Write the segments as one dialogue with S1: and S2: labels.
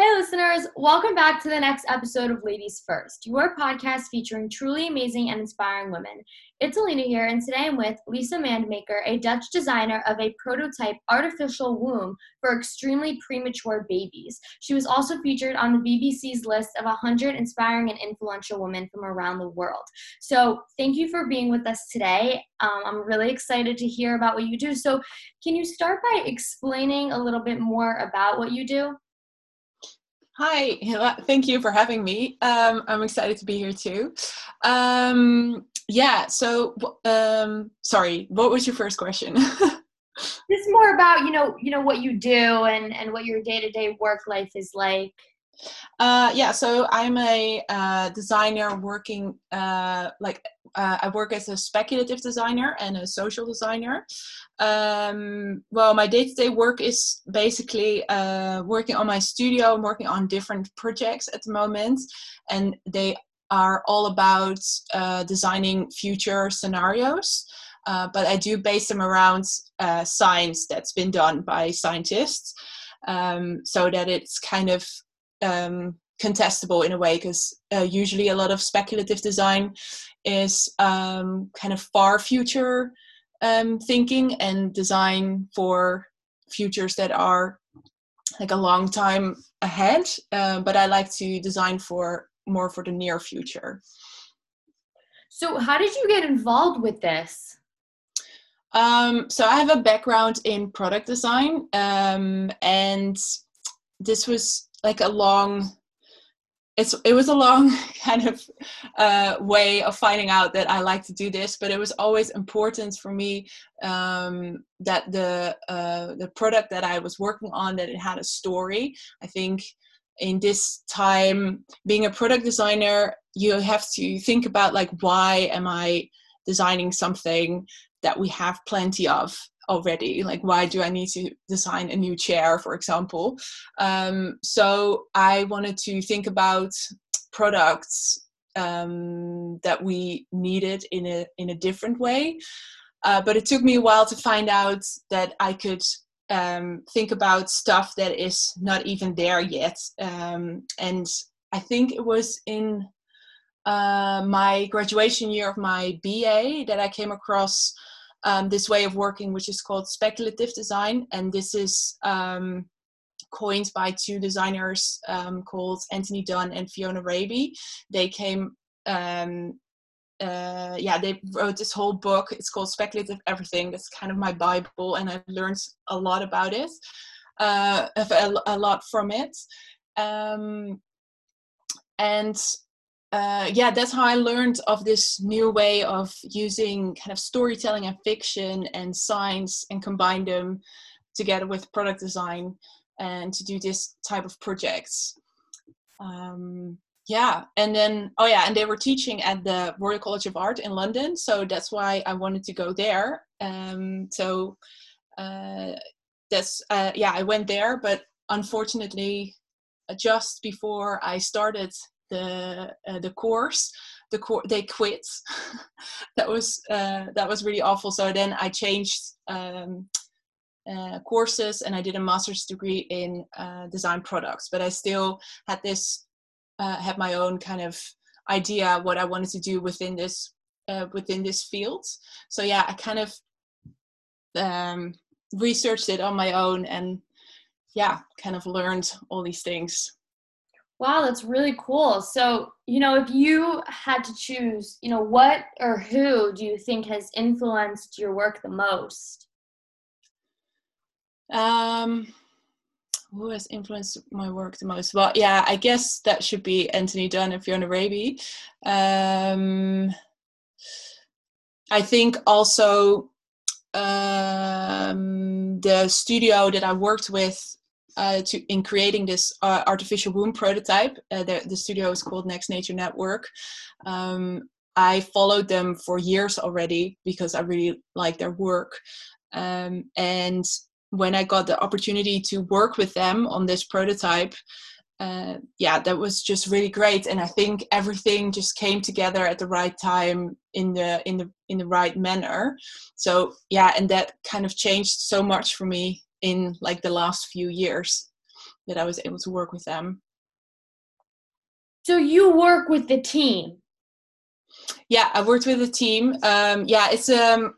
S1: Hey, listeners, welcome back to the next episode of Ladies First, your podcast featuring truly amazing and inspiring women. It's Alina here, and today I'm with Lisa Mandemaker, a Dutch designer of a prototype artificial womb for extremely premature babies. She was also featured on the BBC's list of 100 inspiring and influential women from around the world. So, thank you for being with us today. Um, I'm really excited to hear about what you do. So, can you start by explaining a little bit more about what you do?
S2: Hi, thank you for having me. Um, I'm excited to be here too. Um, yeah, so um, sorry, what was your first question?
S1: Just more about you know you know what you do and and what your day to day work life is like.
S2: Uh, yeah, so I'm a uh, designer working uh, like uh, I work as a speculative designer and a social designer. Um, well, my day to day work is basically uh, working on my studio, working on different projects at the moment, and they are all about uh, designing future scenarios. Uh, but I do base them around uh, science that's been done by scientists, um, so that it's kind of um, contestable in a way because uh, usually a lot of speculative design is um, kind of far future um, thinking and design for futures that are like a long time ahead uh, but i like to design for more for the near future.
S1: So how did you get involved with this?
S2: Um, so i have a background in product design um, and this was like a long it's it was a long kind of uh, way of finding out that I like to do this, but it was always important for me um, that the uh, the product that I was working on that it had a story. I think in this time, being a product designer, you have to think about like why am I designing something that we have plenty of already? Like why do i need to design a new chair for example? Um, so i wanted to think about products um, that we needed in a in a different way. Uh, but it took me a while to find out that i could um, think about stuff that is not even there yet. Um, and i think it was in uh, my graduation year of my ba that i came across um, this way of working, which is called speculative design. And this is um, coined by two designers um, called Anthony Dunne and Fiona Raby. They came, um, uh, yeah, they wrote this whole book. It's called Speculative Everything. That's kind of my Bible, and I've learned a lot about it, uh, a, a lot from it. Um, and uh, yeah, that's how I learned of this new way of using kind of storytelling and fiction and science and combine them together with product design and to do this type of projects. Um, yeah, and then, oh yeah, and they were teaching at the Royal College of Art in London, so that's why I wanted to go there. Um, so uh, that's, uh, yeah, I went there, but unfortunately, just before I started the uh, the course the course they quit. That was uh, that was really awful. So then i changed um, uh, courses and i did a master's degree in uh, design products. But i still had this uh, had my own kind of idea what i wanted to do within this uh, within this field. So yeah i kind of um, researched it on my own and yeah kind of learned all these things
S1: Wow, that's really cool. So, you know, if you had to choose, you know, what or who do you think has influenced your work the most?
S2: Um, who has influenced my work the most? Well, yeah, I guess that should be Anthony Dunne and Fiona Raby. Um, I think also um, the studio that I worked with uh, to in creating this uh, artificial womb prototype. Uh, the, the, studio is called Next Nature Network. Um, I followed them for years already because I really like their work. Um, and when I got the opportunity to work with them on this prototype, uh, yeah, that was just really great. And I think everything just came together at the right time in the in the in the right manner. So yeah, and that kind of changed so much for me in like the last few years that I was able to work with them.
S1: So you work with the team.
S2: Yeah, I worked with the team. Um, yeah, it's um,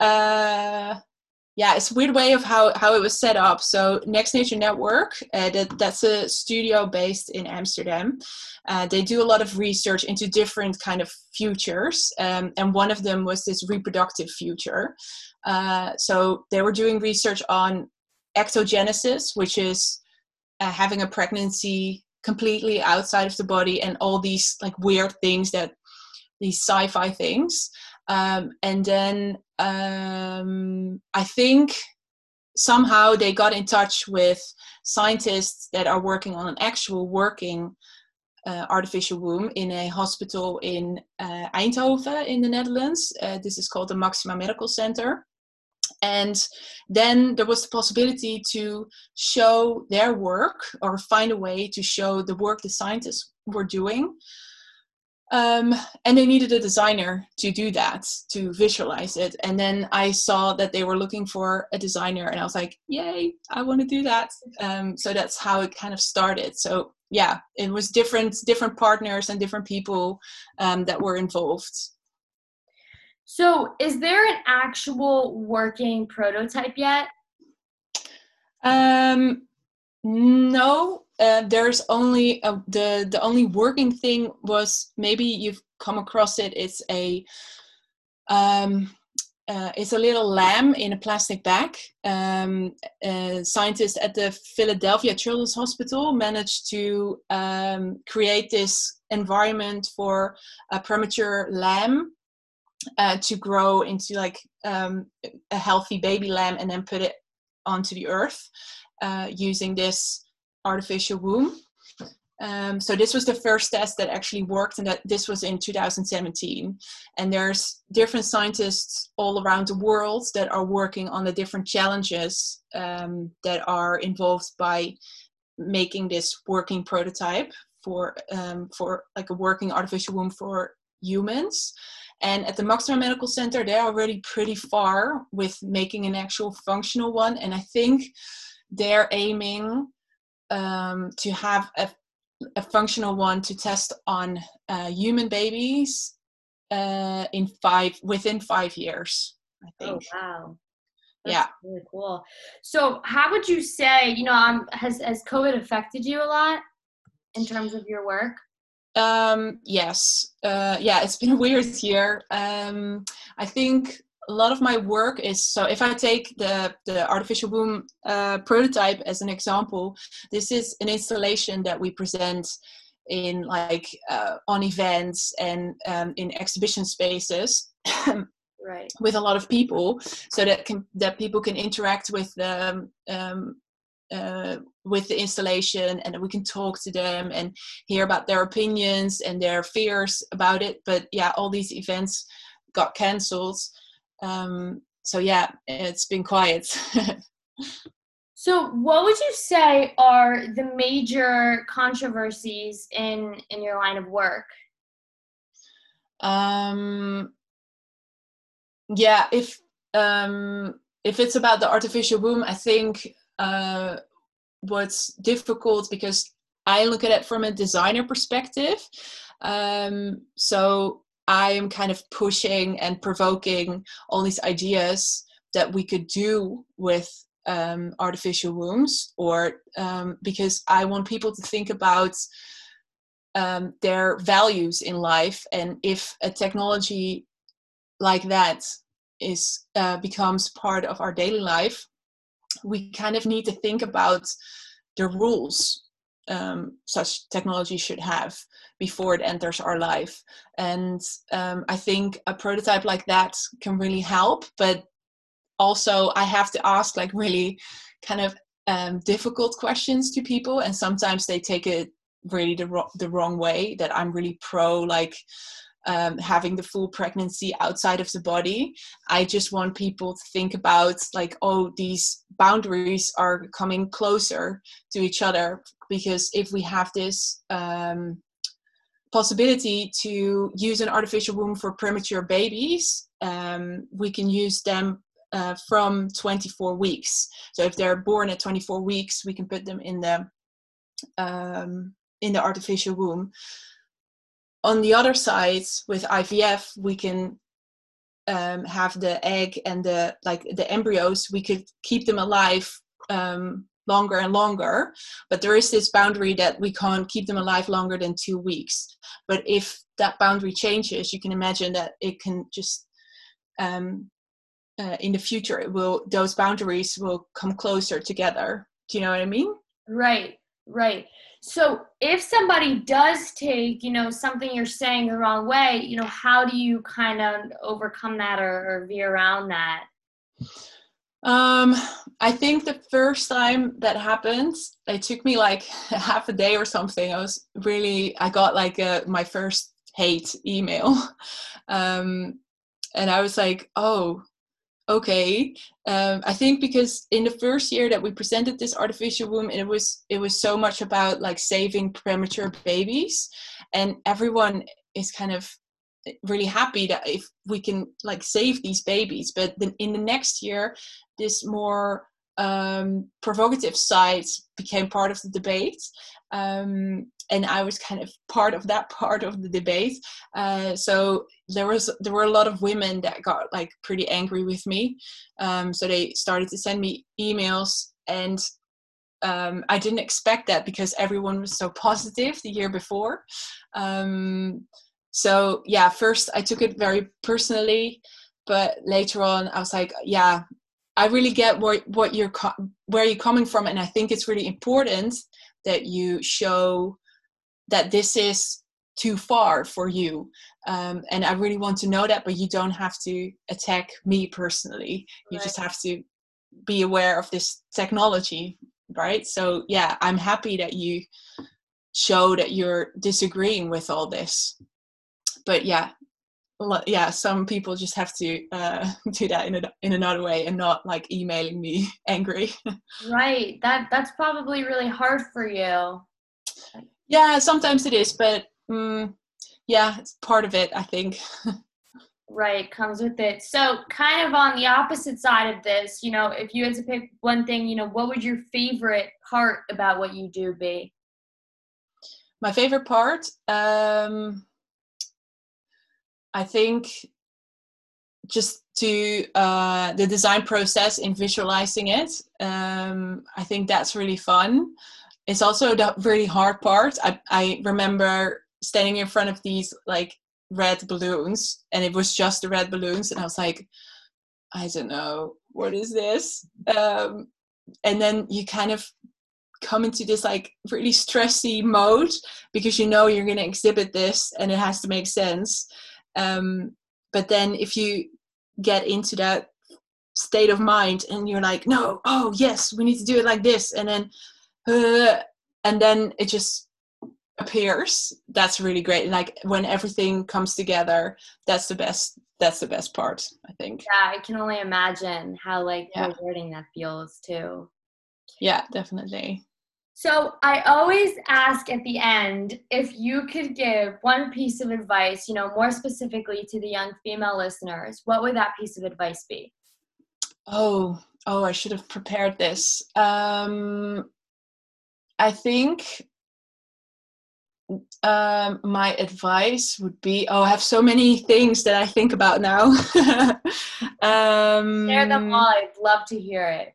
S2: uh, yeah, it's a weird way of how, how it was set up. So Next Nature Network, uh, that, that's a studio based in Amsterdam. Uh, they do a lot of research into different kind of futures, um, and one of them was this reproductive future. Uh, so they were doing research on ectogenesis, which is uh, having a pregnancy completely outside of the body, and all these like weird things that these sci-fi things. Um, and then um, I think somehow they got in touch with scientists that are working on an actual working uh, artificial womb in a hospital in uh, Eindhoven in the Netherlands. Uh, this is called the Maxima Medical Center. And then there was the possibility to show their work or find a way to show the work the scientists were doing um, and they needed a designer to do that, to visualize it. And then I saw that they were looking for a designer, and I was like, yay, I want to do that. Um, so that's how it kind of started. So yeah, it was different, different partners and different people um, that were involved.
S1: So, is there an actual working prototype yet?
S2: Um, no, uh, there's only a, the the only working thing was maybe you've come across it. It's a um, uh, it's a little lamb in a plastic bag. Um, scientists at the Philadelphia Children's Hospital managed to um, create this environment for a premature lamb uh, to grow into like um, a healthy baby lamb and then put it onto the earth uh, using this artificial womb. Um, so this was the first test that actually worked, and that this was in 2017. And there's different scientists all around the world that are working on the different challenges um, that are involved by making this working prototype for um, for like a working artificial womb for humans. And at the Maxima Medical Center, they're already pretty far with making an actual functional one. And I think they're aiming um, to have a, a, functional one to test on uh, human babies uh, in five within five years. I oh, think.
S1: Oh wow. That's yeah. Really cool. So, how would you say, you know, um, has has COVID affected you a lot in terms of your work?
S2: Um, yes. Uh, yeah, it's been a weird year. Um, I think a lot of my work is so if i take the the artificial womb uh, prototype as an example this is an installation that we present in like uh, on events and um, in exhibition spaces
S1: right
S2: with a lot of people so that can that people can interact with the um, uh, with the installation and we can talk to them and hear about their opinions and their fears about it. But yeah all these events got cancelled. Um, so yeah it's been quiet.
S1: So what would you say are the major controversies in in your line of work?
S2: Um yeah if um if it's about the artificial womb i think uh what's difficult because i look at it from a designer perspective. Um so I am kind of pushing and provoking all these ideas that we could do with um, artificial wombs, or um, because I want people to think about um, their values in life, and if a technology like that is uh, becomes part of our daily life, we kind of need to think about the rules um, such technology should have before it enters our life. And um, I think a prototype like that can really help. But also, I have to ask like really kind of um, difficult questions to people, and sometimes they take it really the, ro- the wrong way. That I'm really pro like um, having the full pregnancy outside of the body. I just want people to think about like, oh, these boundaries are coming closer to each other because if we have this um, possibility to use an artificial womb for premature babies, um, we can use them uh, from 24 weeks. So if they're born at 24 weeks, we can put them in the um, in the artificial womb. On the other side, with IVF, we can um, have the egg and the like the embryos. We could keep them alive um, longer and longer, but there is this boundary that we can't keep them alive longer than two weeks. But if that boundary changes, you can imagine that it can just um, uh, in the future it will those boundaries will come closer together. Do you know what I mean?
S1: Right, right. So if somebody does take, you know, something you're saying the wrong way, you know, how do you kind of overcome that or, or veer around that?
S2: Um, I think the first time that happened, it took me like half a day or something. I was really, I got like a, my first hate email. Um, and I was like, oh, okay. Um, i think because in the first year that we presented this artificial womb it was it was so much about like saving premature babies. And everyone is kind of really happy that if we can like save these babies. But then in the next year this more um, provocative side became part of the debate. Um, and I was kind of part of that part of the debate. Uh, so there was there were a lot of women that got like pretty angry with me. Um, so they started to send me emails, and um, I didn't expect that because everyone was so positive the year before. Um, so yeah, first I took it very personally, but later on I was like, yeah, I really get what what you're where you're coming from, and I think it's really important that you show that this is too far for you. Um, and i really want to know that but you don't have to attack me personally. You right. just have to be aware of this technology right? So yeah i'm happy that you show that you're disagreeing with all this. But yeah yeah some people just have to uh, do that in, a, in another way and not like emailing me angry.
S1: Right. That that's probably really hard for you
S2: yeah sometimes it is but um, yeah it's part of it i think.
S1: Right comes with it. So kind of on the opposite side of this you know if you had to pick one thing you know what would your favorite part about what you do be?
S2: My favorite part um I think just to uh, the design process in visualizing it, um, I think that's really fun. It's also the really hard part. I, I remember standing in front of these like red balloons, and it was just the red balloons, and I was like, I don't know, what is this? Um, and then you kind of come into this like really stressy mode because you know you're going to exhibit this and it has to make sense um, but then if you get into that state of mind and you're like, no, oh yes, we need to do it like this, and then and then it just appears. That's really great. Like when everything comes together, that's the best. That's the best part, I think.
S1: Yeah, I can only imagine how like yeah. rewarding that feels too.
S2: Yeah, definitely.
S1: So I always ask at the end if you could give one piece of advice, you know, more specifically to the young female listeners, what would that piece of advice be?
S2: Oh, oh, I should have prepared this. Um, I think um, my advice would be oh, I have so many things that I think about now.
S1: um, Share them all. I'd love to hear it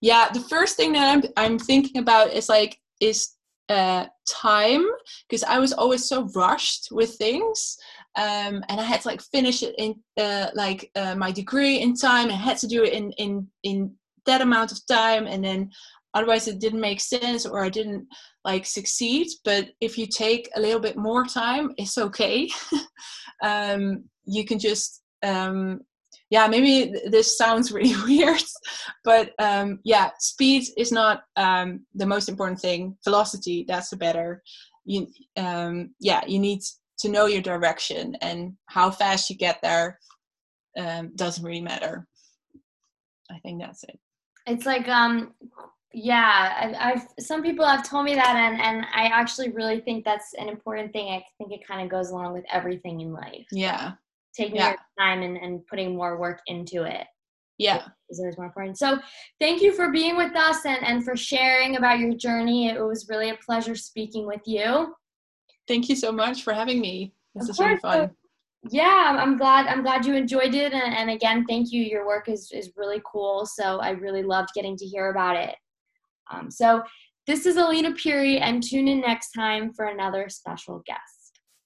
S2: yeah the first thing that i'm i'm thinking about is like is uh time because i was always so rushed with things um and i had to like finish it in uh, like uh, my degree in time I had to do it in in in that amount of time and then otherwise it didn't make sense or i didn't like succeed. But if you take a little bit more time it's okay. Um you can just um yeah maybe this sounds really weird but um, yeah speed is not um, the most important thing. Velocity that's the better. You um, yeah you need to know your direction and how fast you get there um, doesn't really matter. I think that's it.
S1: It's like um yeah I, have some people have told me that and and i actually really think that's an important thing i think it kind of goes along with everything in life
S2: yeah
S1: taking yeah. your time and, and putting more work into it.
S2: Yeah.
S1: is always more important. So thank you for being with us and, and for sharing about your journey. It was really a pleasure speaking with you.
S2: Thank you so much for having me. This is really fun.
S1: yeah, I'm glad I'm glad you enjoyed it. And, and again, thank you. Your work is, is really cool. So I really loved getting to hear about it. Um, so this is Alina Puri, and tune in next time for another special guest.